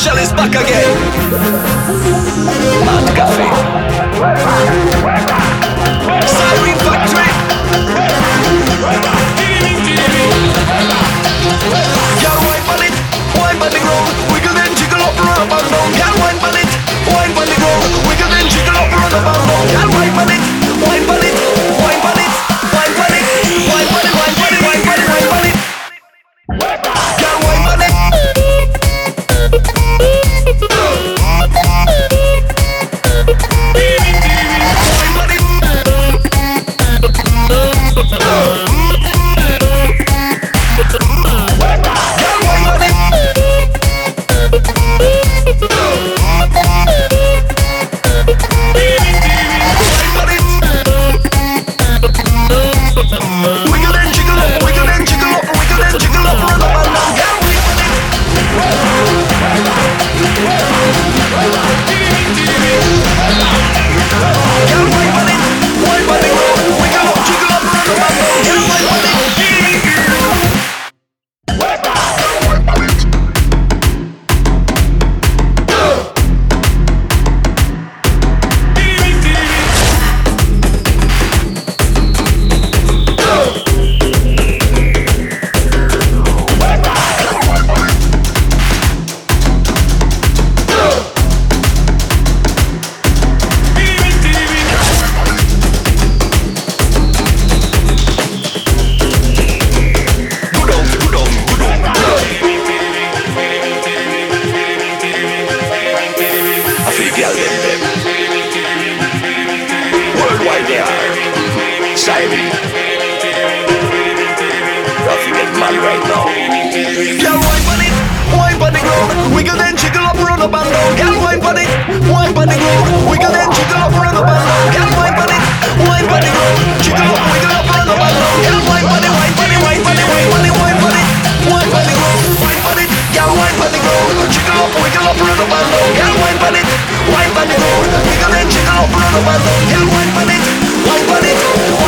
Special is back again. Mad Coffin. girl them them. Worldwide they are. Silent. We go, up, run up Girl, wine it, wine on it, wiggle and chicken up, run up and Girl, wine it, wine on it.